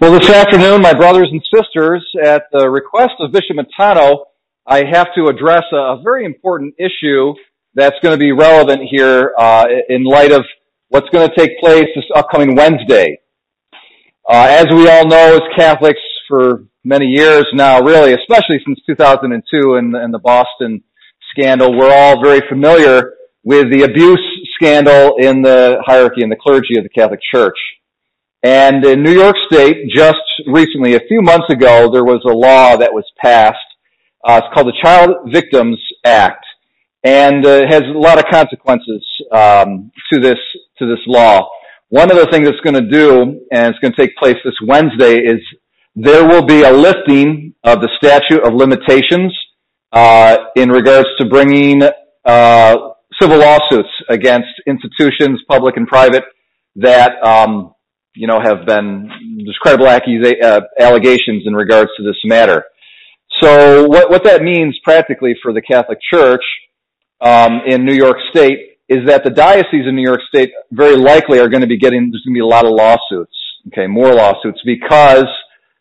Well, this afternoon, my brothers and sisters, at the request of Bishop Matano, I have to address a, very important issue that's going to be relevant here uh, in light of what's going to take place this upcoming Wednesday. Uh, as we all know, as Catholics for many years now, really, especially since 2002 and, and the Boston scandal, we're all very familiar with the abuse scandal in the hierarchy and the clergy of the Catholic Church. And in New York State, just recently, a few months ago, there was a law that was passed. Uh, it's called the Child Victims Act, and uh, has a lot of consequences um, to this to this law. One of the things it's going to do, and it's going to take place this Wednesday, is there will be a lifting of the statute of limitations uh, in regards to bringing uh, civil lawsuits against institutions, public and private, that um, you know, have been there's credible uh, allegations in regards to this matter. So what, what that means practically for the Catholic Church um, in New York State is that the dioceses in New York State very likely are going to be getting there's going to be a lot of lawsuits, okay, more lawsuits because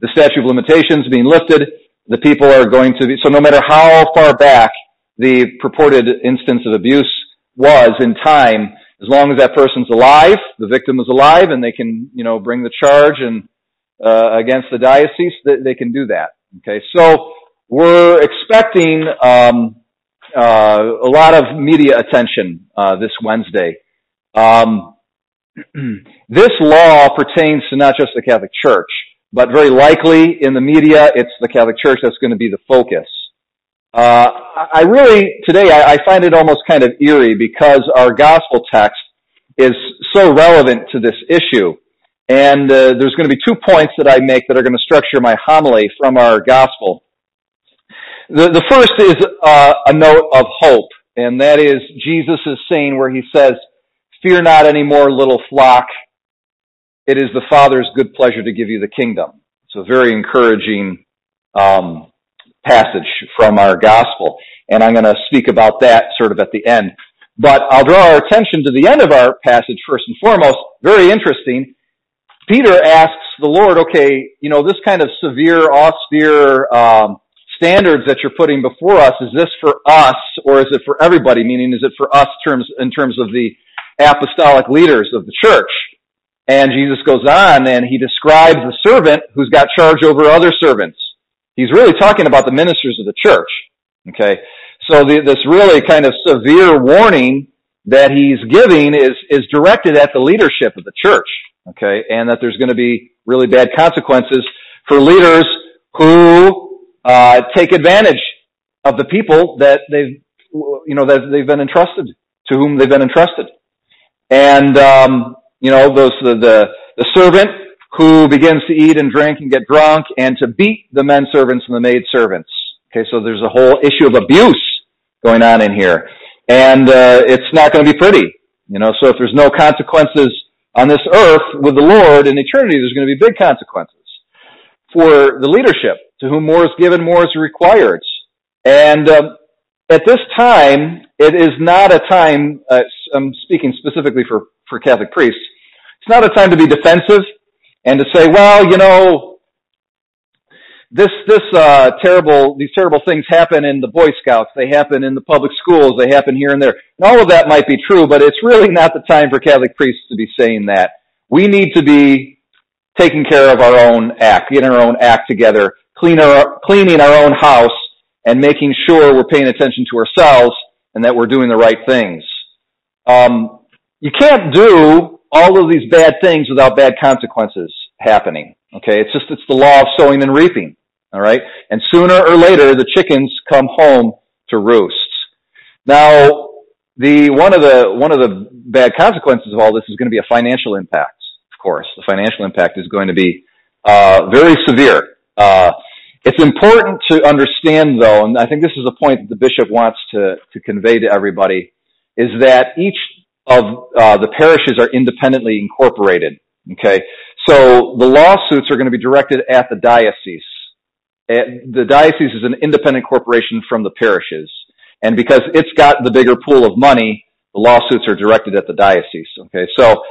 the statute of limitations being lifted, the people are going to be so no matter how far back the purported instance of abuse was in time, as long as that person's alive, the victim is alive, and they can, you know, bring the charge and uh, against the diocese, they, they, can do that. Okay, so we're expecting um, uh, a lot of media attention uh, this Wednesday. Um, this law pertains to not just the Catholic Church, but very likely in the media, it's the Catholic Church that's going to be the focus. Uh, I really, today, I, I find it almost kind of eerie because our gospel text is so relevant to this issue. And uh, there's going to be two points that I make that are going to structure my homily from our gospel. The, the first is uh, a note of hope, and that is Jesus saying where he says, Fear not any more, little flock. It is the Father's good pleasure to give you the kingdom. It's a very encouraging um, passage from our gospel. And I'm going to speak about that sort of at the end. But I'll draw our attention to the end of our passage first and foremost. Very interesting. Peter asks the Lord, okay, you know, this kind of severe, austere um, standards that you're putting before us, is this for us or is it for everybody? Meaning, is it for us terms in terms of the apostolic leaders of the church? And Jesus goes on and he describes the servant who's got charge over other servants. He's really talking about the ministers of the church. Okay. So the, this really kind of severe warning that he's giving is, is directed at the leadership of the church. Okay. And that there's going to be really bad consequences for leaders who, uh, take advantage of the people that they've, you know, that they've been entrusted, to whom they've been entrusted. And, um, you know, those, the, the, the servant who begins to eat and drink and get drunk and to beat the men servants and the maid servants. Okay, so there's a whole issue of abuse going on in here. And uh, it's not going to be pretty. You know, so if there's no consequences on this earth with the Lord in eternity, there's going to be big consequences for the leadership, to whom more is given, more is required. And um, at this time, it is not a time, uh, I'm speaking specifically for, for Catholic priests, it's not a time to be defensive and to say, well, you know, this this uh, terrible these terrible things happen in the Boy Scouts, they happen in the public schools, they happen here and there. And all of that might be true, but it's really not the time for Catholic priests to be saying that. We need to be taking care of our own act, getting our own act together, clean our, cleaning our own house, and making sure we're paying attention to ourselves and that we're doing the right things. Um, you can't do all of these bad things without bad consequences happening. Okay, it's just it's the law of sowing and reaping. All right, and sooner or later the chickens come home to roosts. Now, the one of the one of the bad consequences of all this is going to be a financial impact. Of course, the financial impact is going to be uh, very severe. Uh, it's important to understand, though, and I think this is a point that the bishop wants to to convey to everybody, is that each of uh, the parishes are independently incorporated. Okay, so the lawsuits are going to be directed at the diocese. The diocese is an independent corporation from the parishes, and because it's got the bigger pool of money, the lawsuits are directed at the diocese. Okay, so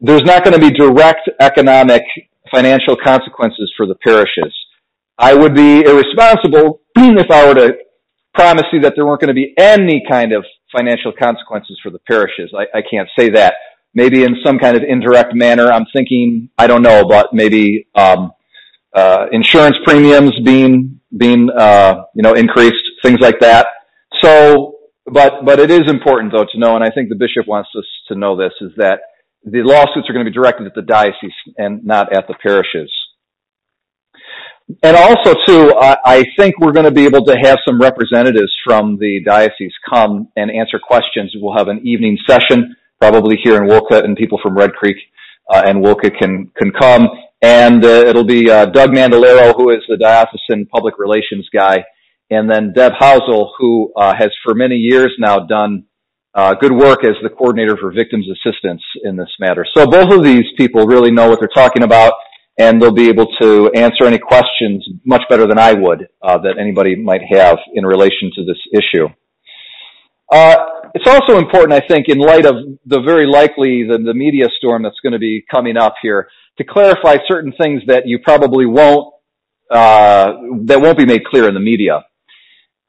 there's not going to be direct economic financial consequences for the parishes. I would be irresponsible if I were to promise you that there weren't going to be any kind of financial consequences for the parishes. I, I can't say that. Maybe in some kind of indirect manner. I'm thinking, I don't know, but maybe um, uh, insurance premiums being being uh, you know increased, things like that. So, but but it is important though to know, and I think the bishop wants us to know this, is that the lawsuits are going to be directed at the diocese and not at the parishes. And also, too, I, I think we're going to be able to have some representatives from the diocese come and answer questions. We'll have an evening session, probably here in Wolcott, and people from Red Creek uh, and Wolcott can can come. And uh, it'll be uh, Doug Mandelaro, who is the diocesan public relations guy, and then Deb Housel, who uh, has for many years now done uh, good work as the coordinator for victims assistance in this matter. So both of these people really know what they're talking about and they'll be able to answer any questions much better than I would uh, that anybody might have in relation to this issue. It's also important, I think, in light of the very likely the, the media storm that's going to be coming up here, to clarify certain things that you probably won't uh, that won't be made clear in the media.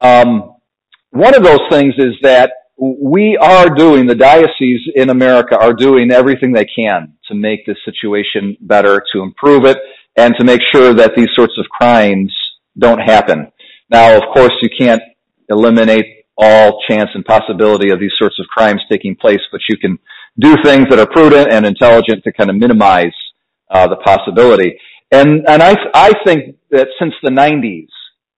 Um, one of those things is that we are doing, the dioceses in America are doing everything they can to make this situation better, to improve it, and to make sure that these sorts of crimes don't happen. Now, of course, you can't eliminate all chance and possibility of these sorts of crimes taking place, but you can do things that are prudent and intelligent to kind of minimize uh, the possibility. And and I I think that since the 90s,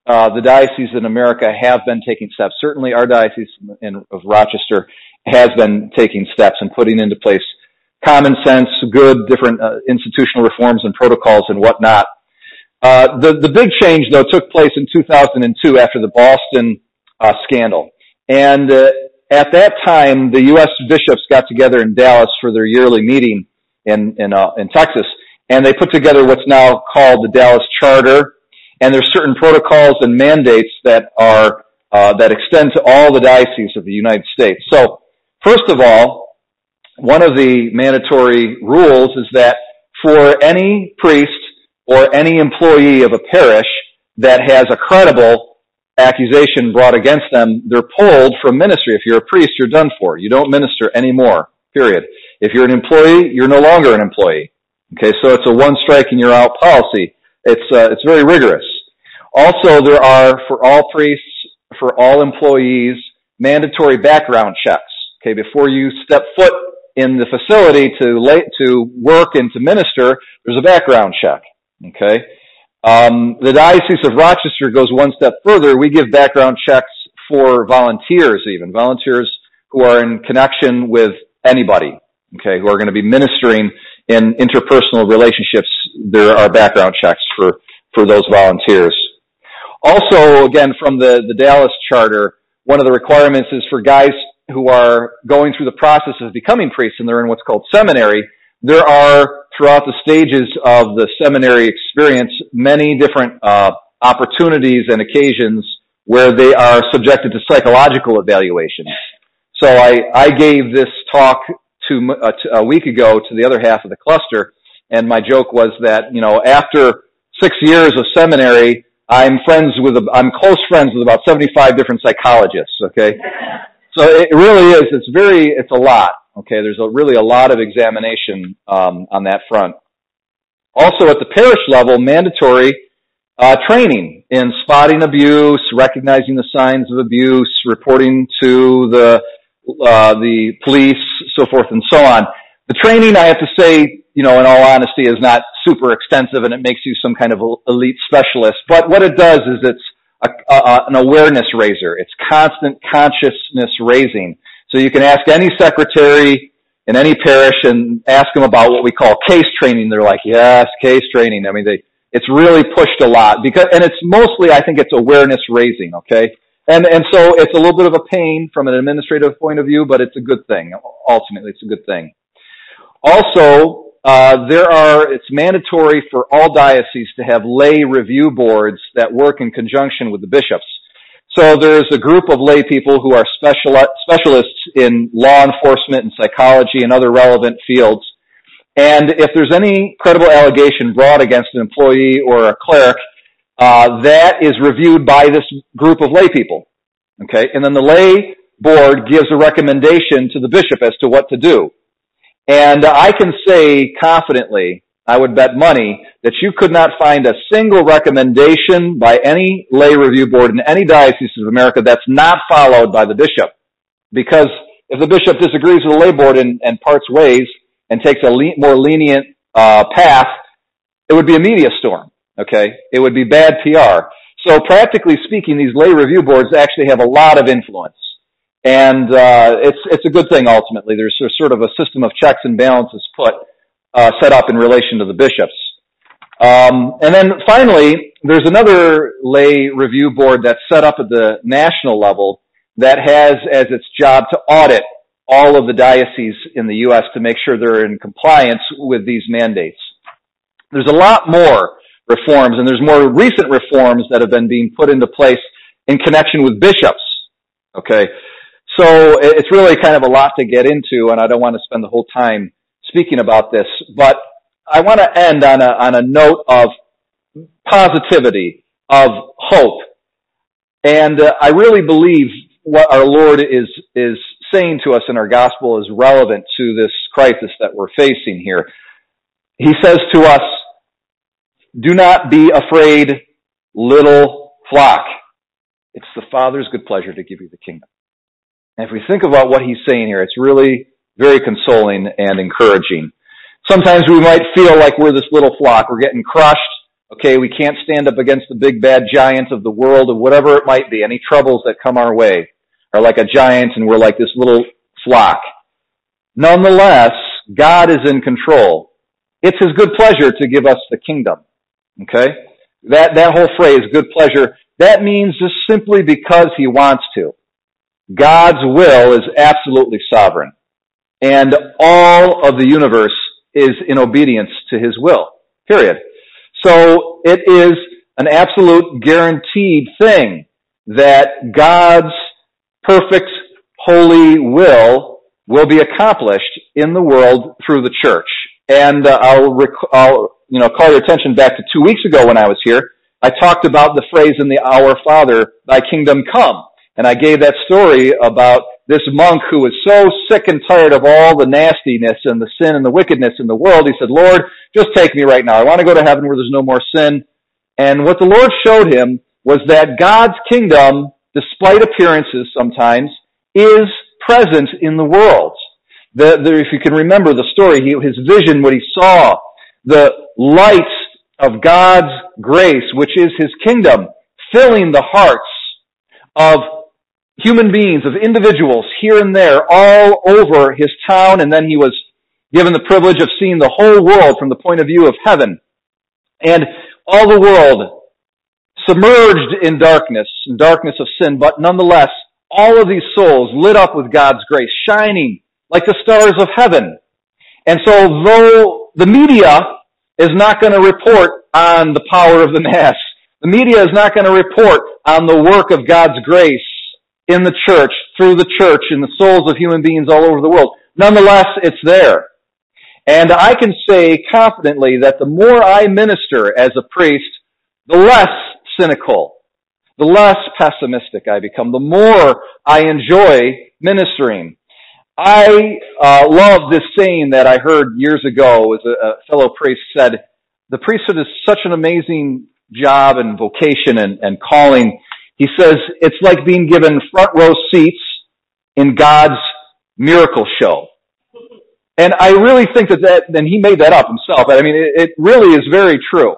uh, the dioceses in America have been taking steps. Certainly, our diocese in, of Rochester has been taking steps and putting into place common sense, good, different uh, institutional reforms and protocols and whatnot. Uh, the the big change though took place in 2002 after the Boston scandal, and uh, at that time the U.S. bishops got together in Dallas for their yearly meeting in in uh, in Texas, and they put together what's now called the Dallas Charter and there's certain protocols and mandates that are uh, that extend to all the dioceses of the United States. So, first of all, one of the mandatory rules is that for any priest or any employee of a parish that has a credible accusation brought against them, they're pulled from ministry. If you're a priest, you're done for. You don't minister anymore. Period. If you're an employee, you're no longer an employee. Okay, so it's a one strike and you're out policy. It's uh, it's very rigorous. Also, there are for all priests, for all employees, mandatory background checks. Okay, before you step foot in the facility to to work and to minister, there's a background check. Okay, um, the Diocese of Rochester goes one step further. We give background checks for volunteers, even volunteers who are in connection with anybody. Okay, who are going to be ministering in interpersonal relationships, there are background checks for, for those volunteers. Also, again, from the, the Dallas Charter, one of the requirements is for guys who are going through the process of becoming priests and they're in what's called seminary, there are throughout the stages of the seminary experience many different uh, opportunities and occasions where they are subjected to psychological evaluations. So I, I gave this talk two, uh, a week ago to the other half of the cluster, and my joke was that you know after six years of seminary, I'm friends with I'm close friends with about 75 different psychologists. Okay, so it really is. It's very it's a lot. Okay, there's a, really a lot of examination um, on that front. Also, at the parish level, mandatory uh, training in spotting abuse, recognizing the signs of abuse, reporting to the uh, the police, so forth and so on. The training, I have to say, you know, in all honesty, is not super extensive and it makes you some kind of elite specialist. But what it does is it's a, a, an awareness raiser. It's constant consciousness raising. So you can ask any secretary in any parish and ask them about what we call case training. They're like, yes, case training. I mean, they, it's really pushed a lot because, and it's mostly, I think it's awareness raising, okay? And, and so it's a little bit of a pain from an administrative point of view, but it's a good thing. Ultimately, it's a good thing. Also, uh, there are, it's mandatory for all dioceses to have lay review boards that work in conjunction with the bishops. So there's a group of lay people who are special, specialists in law enforcement and psychology and other relevant fields. And if there's any credible allegation brought against an employee or a cleric, uh, that is reviewed by this group of lay people. Okay, and then the lay board gives a recommendation to the bishop as to what to do. And I can say confidently, I would bet money that you could not find a single recommendation by any lay review board in any diocese of America that's not followed by the bishop. Because if the bishop disagrees with the lay board and, and parts ways and takes a le- more lenient uh, path, it would be a media storm. Okay, it would be bad PR. So practically speaking, these lay review boards actually have a lot of influence and uh, it's it's a good thing ultimately. There's a, sort of a system of checks and balances put set up in relation to the bishops. Um, and then finally, there's another lay review board that's set up at the national level that has as its job to audit all of the dioceses in the U.S. to make sure they're in compliance with these mandates. There's a lot more reforms, and there's more recent reforms that have been being put into place in connection with bishops. Okay, so it's really kind of a lot to get into, and I don't want to spend the whole time speaking about this, but I want to end on a, on a note of positivity, of hope. And uh, I really believe what our Lord is, is saying to us in our gospel is relevant to this crisis that we're facing here. He says to us, do not be afraid, little flock. It's the Father's good pleasure to give you the kingdom. And if we think about what he's saying here, it's really very consoling and encouraging. Sometimes we might feel like we're this little flock. We're getting crushed. Okay, we can't stand up against the big bad giant of the world or whatever it might be. Any troubles that come our way are like a giant and we're like this little flock. Nonetheless, God is in control. It's His good pleasure to give us the kingdom. Okay? That, that whole phrase, good pleasure, that means just simply because He wants to. God's will is absolutely sovereign. And all of the universe is in obedience to his will. Period. So it is an absolute guaranteed thing that God's perfect holy will will be accomplished in the world through the church. And uh, I'll, rec- I'll you know call your attention back to two weeks ago when I was here. I talked about the phrase in the Our Father, "Thy kingdom come." And I gave that story about this monk who was so sick and tired of all the nastiness and the sin and the wickedness in the world. He said, Lord, just take me right now. I want to go to heaven where there's no more sin. And what the Lord showed him was that God's kingdom, despite appearances sometimes, is present in the world. The, the, if you can remember the story, he, his vision, what he saw, the light of God's grace, which is his kingdom, filling the hearts of human beings, of individuals here and there all over his town, and then he was given the privilege of seeing the whole world from the point of view of heaven. And all the world submerged in darkness, in darkness of sin, but nonetheless, all of these souls lit up with God's grace, shining like the stars of heaven. And so though the media is not going to report on the power of the Mass, the media is not going to report on the work of God's grace in the church, through the church, in the souls of human beings all over the world. Nonetheless, it's there. And I can say confidently that the more I minister as a priest, the less cynical, the less pessimistic I become, the more I enjoy ministering. I uh, love this saying that I heard years ago as a, a fellow priest said, the priesthood is such an amazing job and vocation and, and calling he says it's like being given front row seats in God's miracle show. And I really think that that, and he made that up himself. I mean, it, it really is very true.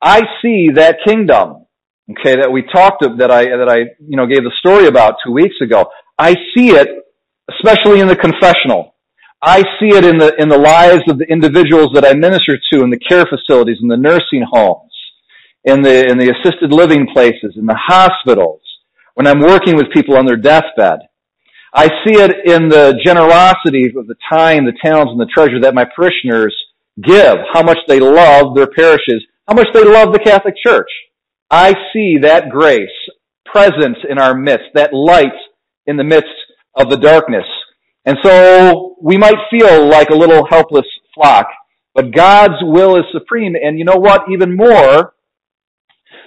I see that kingdom, okay, that we talked of, that I, that I, you know, gave the story about two weeks ago. I see it, especially in the confessional. I see it in the, in the lives of the individuals that I minister to in the care facilities, in the nursing homes in the, in the assisted living places, in the hospitals, when I'm working with people on their deathbed. I see it in the generosity of the time, the talents, and the treasure that my parishioners give, how much they love their parishes, how much they love the Catholic Church. I see that grace present in our midst, that light in the midst of the darkness. And so we might feel like a little helpless flock But God's will is supreme. And you know what? Even more,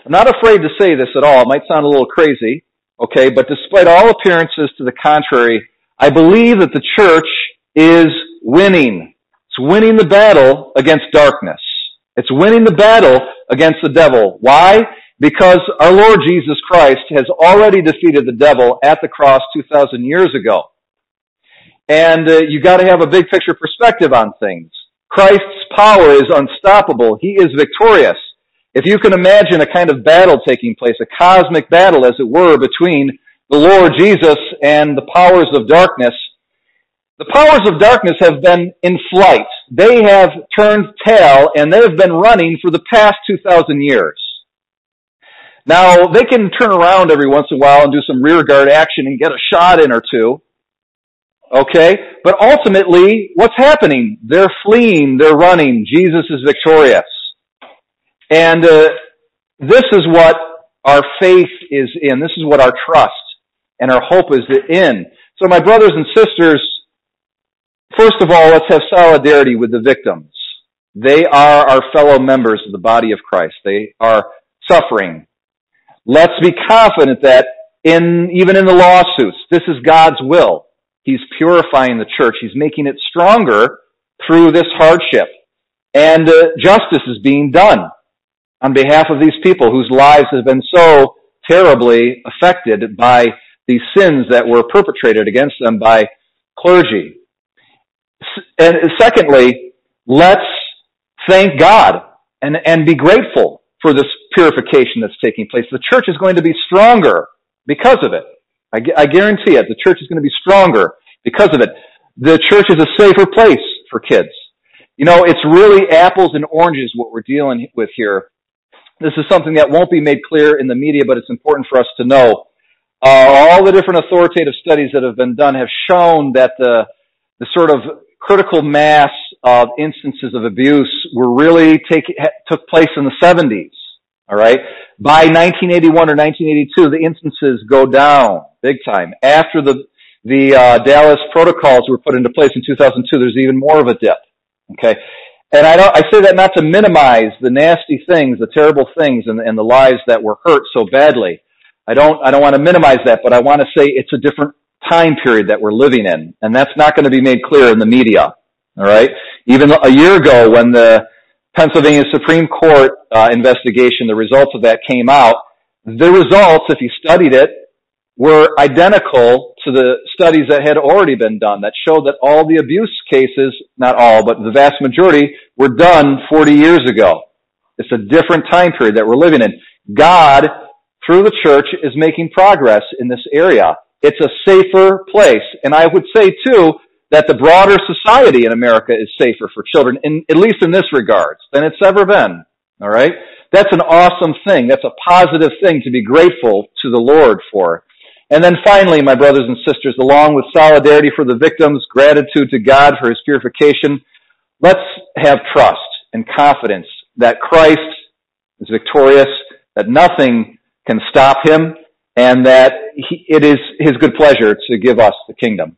I'm not afraid to say this at all. It might sound a little crazy, okay? But despite all appearances to the contrary, I believe that the church is winning. It's winning the battle against darkness. It's winning the battle against the devil. Why? Because our Lord Jesus Christ has already defeated the devil at the cross 2,000 years ago. And uh, you got to have a big picture perspective on things. Christ's power is unstoppable. He is victorious. If you can imagine a kind of battle taking place, a cosmic battle, as it were, between the Lord Jesus and the powers of darkness, the powers of darkness have been in flight. They have turned tail and they have been running for the past 2,000 years. Now, they can turn around every once in a while and do some rear guard action and get a shot in or two. Okay? But ultimately, what's happening? They're fleeing, they're running. Jesus is victorious. And uh, this is what our faith is in. This is what our trust and our hope is in. So my brothers and sisters, first of all, let's have solidarity with the victims. They are our fellow members of the body of Christ. They are suffering. Let's be confident that in, even in the lawsuits, this is God's will. He's purifying the church. He's making it stronger through this hardship. And uh, justice is being done on behalf of these people whose lives have been so terribly affected by these sins that were perpetrated against them by clergy. And secondly, let's thank God and, and be grateful for this purification that's taking place. The church is going to be stronger because of it. I, I guarantee it. The church is going to be stronger because of it. The church is a safer place for kids. You know, it's really apples and oranges what we're dealing with here. This is something that won't be made clear in the media, but it's important for us to know. Uh, all the different authoritative studies that have been done have shown that the, the sort of critical mass of instances of abuse were really take, took place in the 70s. All right. By 1981 or 1982, the instances go down big time. After the the uh, Dallas protocols were put into place in 2002, there's even more of a dip. Okay. And I don't, I say that not to minimize the nasty things, the terrible things, and, and the lives that were hurt so badly. I don't, I don't want to minimize that, but I want to say it's a different time period that we're living in, and that's not going to be made clear in the media. All right. Even a year ago, when the Pennsylvania Supreme Court uh, investigation, the results of that came out, the results, if you studied it, were identical to the studies that had already been done that showed that all the abuse cases, not all, but the vast majority, were done 40 years ago. It's a different time period that we're living in. God, through the church, is making progress in this area. It's a safer place. And I would say too, that the broader society in America is safer for children, in, at least in this regards, than it's ever been. All right? That's an awesome thing. That's a positive thing to be grateful to the Lord for. And then finally, my brothers and sisters, along with solidarity for the victims, gratitude to God for his purification, let's have trust and confidence that Christ is victorious, that nothing can stop him, and that he, it is his good pleasure to give us the kingdom.